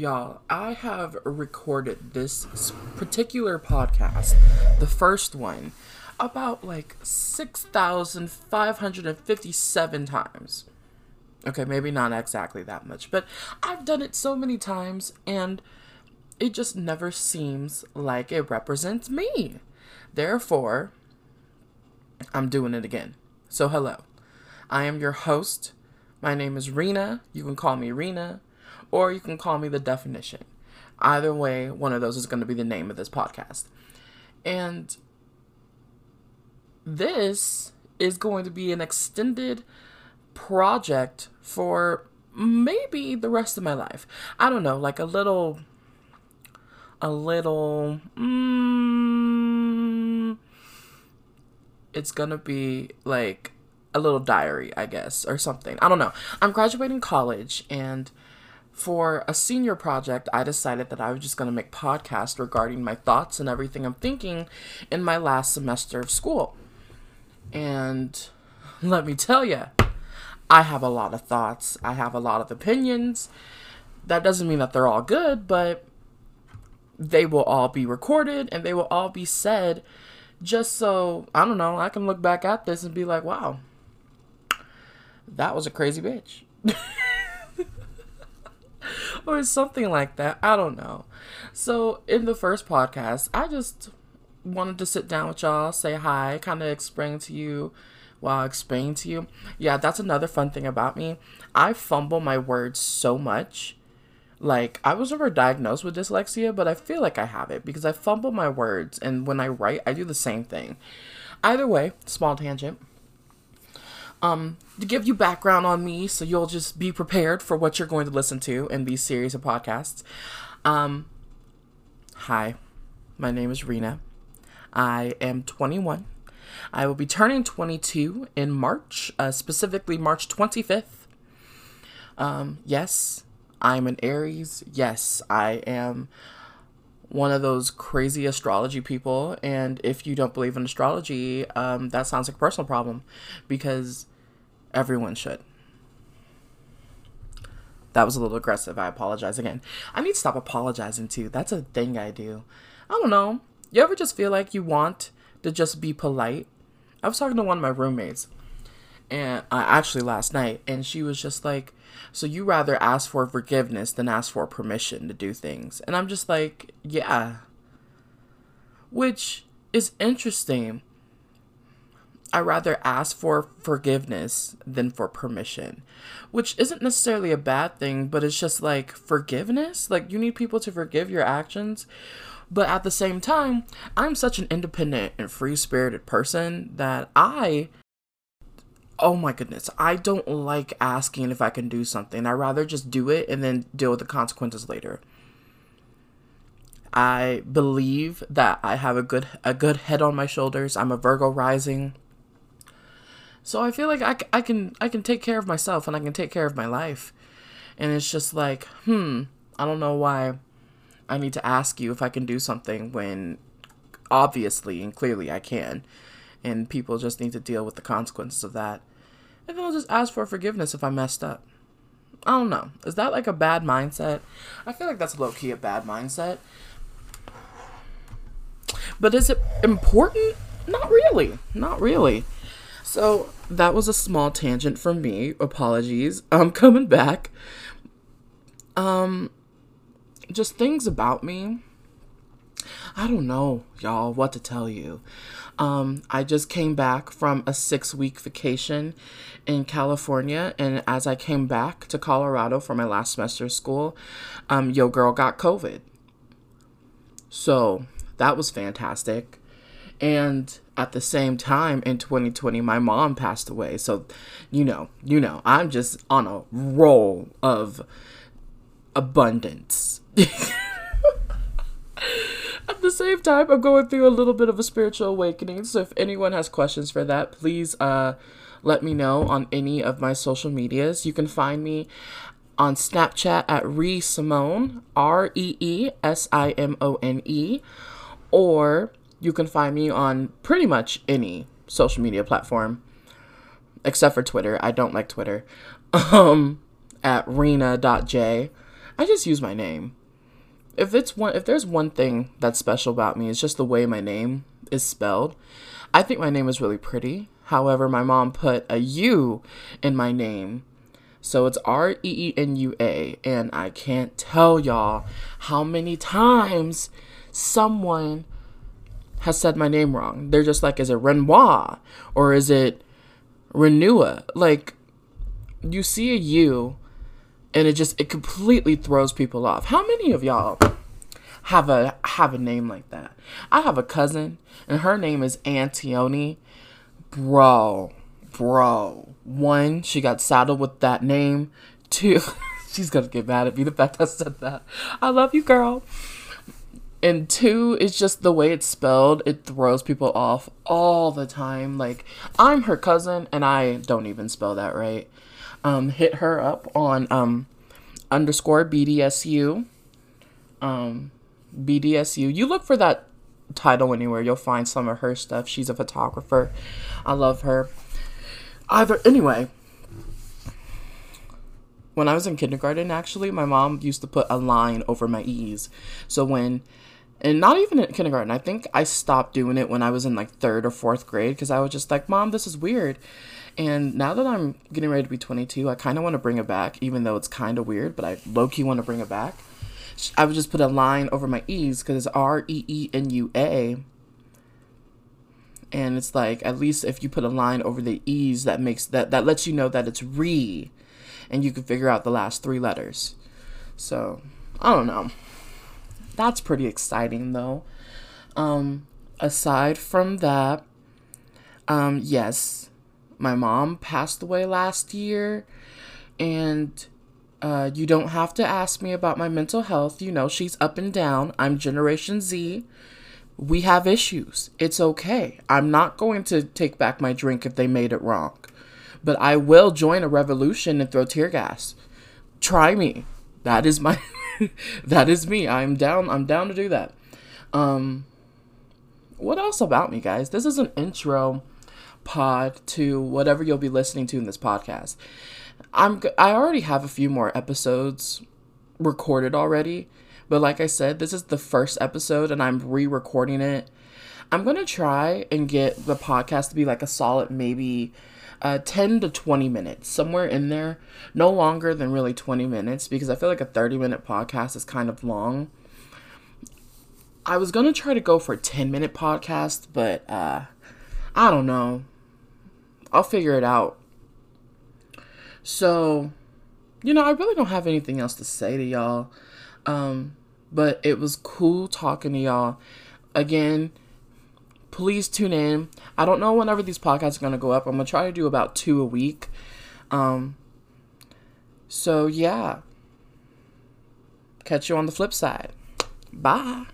Y'all, I have recorded this particular podcast, the first one, about like 6,557 times. Okay, maybe not exactly that much, but I've done it so many times and it just never seems like it represents me. Therefore, I'm doing it again. So, hello. I am your host. My name is Reenua. You can call me Reenua, or you can call me the definition. Either way, one of those is going to be the name of this podcast. And this is going to be an extended project for maybe the rest of my life. I don't know, like a little a little mm, it's gonna be like a little diary i guess or something i don't know i'm graduating college and for a senior project i decided that i was just going to make podcasts regarding my thoughts and everything i'm thinking in my last semester of school. And let me tell you i have a lot of thoughts. I have a lot of opinions. That doesn't mean that they're all good but they will all be recorded and they will all be said just so I don't know, I can look back at this and be like, wow, that was a crazy bitch. or something like that. I don't know. So, in the first podcast, I just wanted to sit down with y'all, say hi, kind of explain to you while explaining to you. Yeah, that's another fun thing about me. I fumble my words so much like I was never diagnosed with dyslexia, but I feel like I have it because I fumble my words and when I write, I do the same thing. Either way, small tangent. Um, to give you background on me so you'll just be prepared for what you're going to listen to in these series of podcasts. Um, hi. My name is Reenua. I am 21. I will be turning 22 in March, uh, specifically March 25th. Um, yes, I'm an Aries. Yes, I am one of those crazy astrology people. And if you don't believe in astrology, um, that sounds like a personal problem because everyone should. That was a little aggressive. I apologize again. I need to stop apologizing too. That's a thing I do. I don't know. You ever just feel like you want to just be polite? I was talking to one of my roommates, and uh, actually last night, and she was just like, so you rather ask for forgiveness than ask for permission to do things. And I'm just like, yeah. Which is interesting. I rather ask for forgiveness than for permission, which isn't necessarily a bad thing, but it's just like forgiveness. Like, you need people to forgive your actions. But at the same time, I'm such an independent and free spirited person that I oh my goodness, I don't like asking if I can do something. I rather just do it and then deal with the consequences later. I believe that I have a good a good head on my shoulders. I'm a Virgo rising. So I feel like I, I can I can take care of myself and I can take care of my life. And it's just like, hmm, I don't know why I need to ask you if I can do something when obviously and clearly I can. And people just need to deal with the consequences of that. And then I'll just ask for forgiveness if I messed up. I don't know. Is that like a bad mindset? I feel like that's low key a bad mindset. But is it important? Not really. Not really. So that was a small tangent from me. Apologies. I'm coming back. Um, just things about me. I don't know, y'all, what to tell you. Um, I just came back from a six week vacation in California, and as I came back to Colorado for my last semester of school, um, yo girl got COVID. So that was fantastic. And at the same time in 2020, my mom passed away. So, you know, you know, I'm just on a roll of abundance. at the same time, I'm going through a little bit of a spiritual awakening. So if anyone has questions for that, please uh, let me know on any of my social medias. You can find me on Snapchat at Ree Simone, R E E S I M O N E, or you can find me on pretty much any social media platform except for Twitter. I don't like Twitter. Um, at rena.j. I just use my name. If it's one if there's one thing that's special about me, it's just the way my name is spelled. I think my name is really pretty. However, my mom put a U in my name. So it's R E E N U A. And I can't tell y'all how many times someone has said my name wrong. They're just like, is it Renoir or is it Renua? Like, you see a U and it just it completely throws people off. How many of y'all have a have a name like that? I have a cousin and her name is Antione. Bro, bro. One, she got saddled with that name. Two, she's gonna get mad at me the fact I said that. I love you, girl. And two is just the way it's spelled, it throws people off all the time. Like, I'm her cousin and I don't even spell that right. Um, hit her up on um underscore BDSU. Um BDSU. You look for that title anywhere, you'll find some of her stuff. She's a photographer. I love her. Either anyway, when I was in kindergarten, actually, my mom used to put a line over my E's. So when, and not even in kindergarten, I think I stopped doing it when I was in like third or fourth grade because I was just like, Mom, this is weird. And now that I'm getting ready to be 22, I kind of want to bring it back, even though it's kind of weird, but I low key want to bring it back. I would just put a line over my E's because it's R E E N U A. And it's like, at least if you put a line over the E's, that makes that, that lets you know that it's re and you can figure out the last three letters. So, I don't know. That's pretty exciting though. Um, aside from that, um, yes, my mom passed away last year, and uh, you don't have to ask me about my mental health. You know, she's up and down. I'm Generation Z. We have issues. It's okay. I'm not going to take back my drink if they made it wrong but I will join a revolution and throw tear gas. Try me. That is my that is me. I'm down I'm down to do that. Um what else about me, guys? This is an intro pod to whatever you'll be listening to in this podcast. I'm I already have a few more episodes recorded already, but like I said, this is the first episode and I'm re-recording it. I'm going to try and get the podcast to be like a solid maybe uh, 10 to 20 minutes, somewhere in there, no longer than really 20 minutes, because I feel like a 30 minute podcast is kind of long. I was gonna try to go for a 10 minute podcast, but uh, I don't know. I'll figure it out. So, you know, I really don't have anything else to say to y'all. Um, but it was cool talking to y'all. Again, please tune in. I don't know whenever these podcasts are going to go up. I'm going to try to do about two a week. Um, so, yeah. Catch you on the flip side. Bye.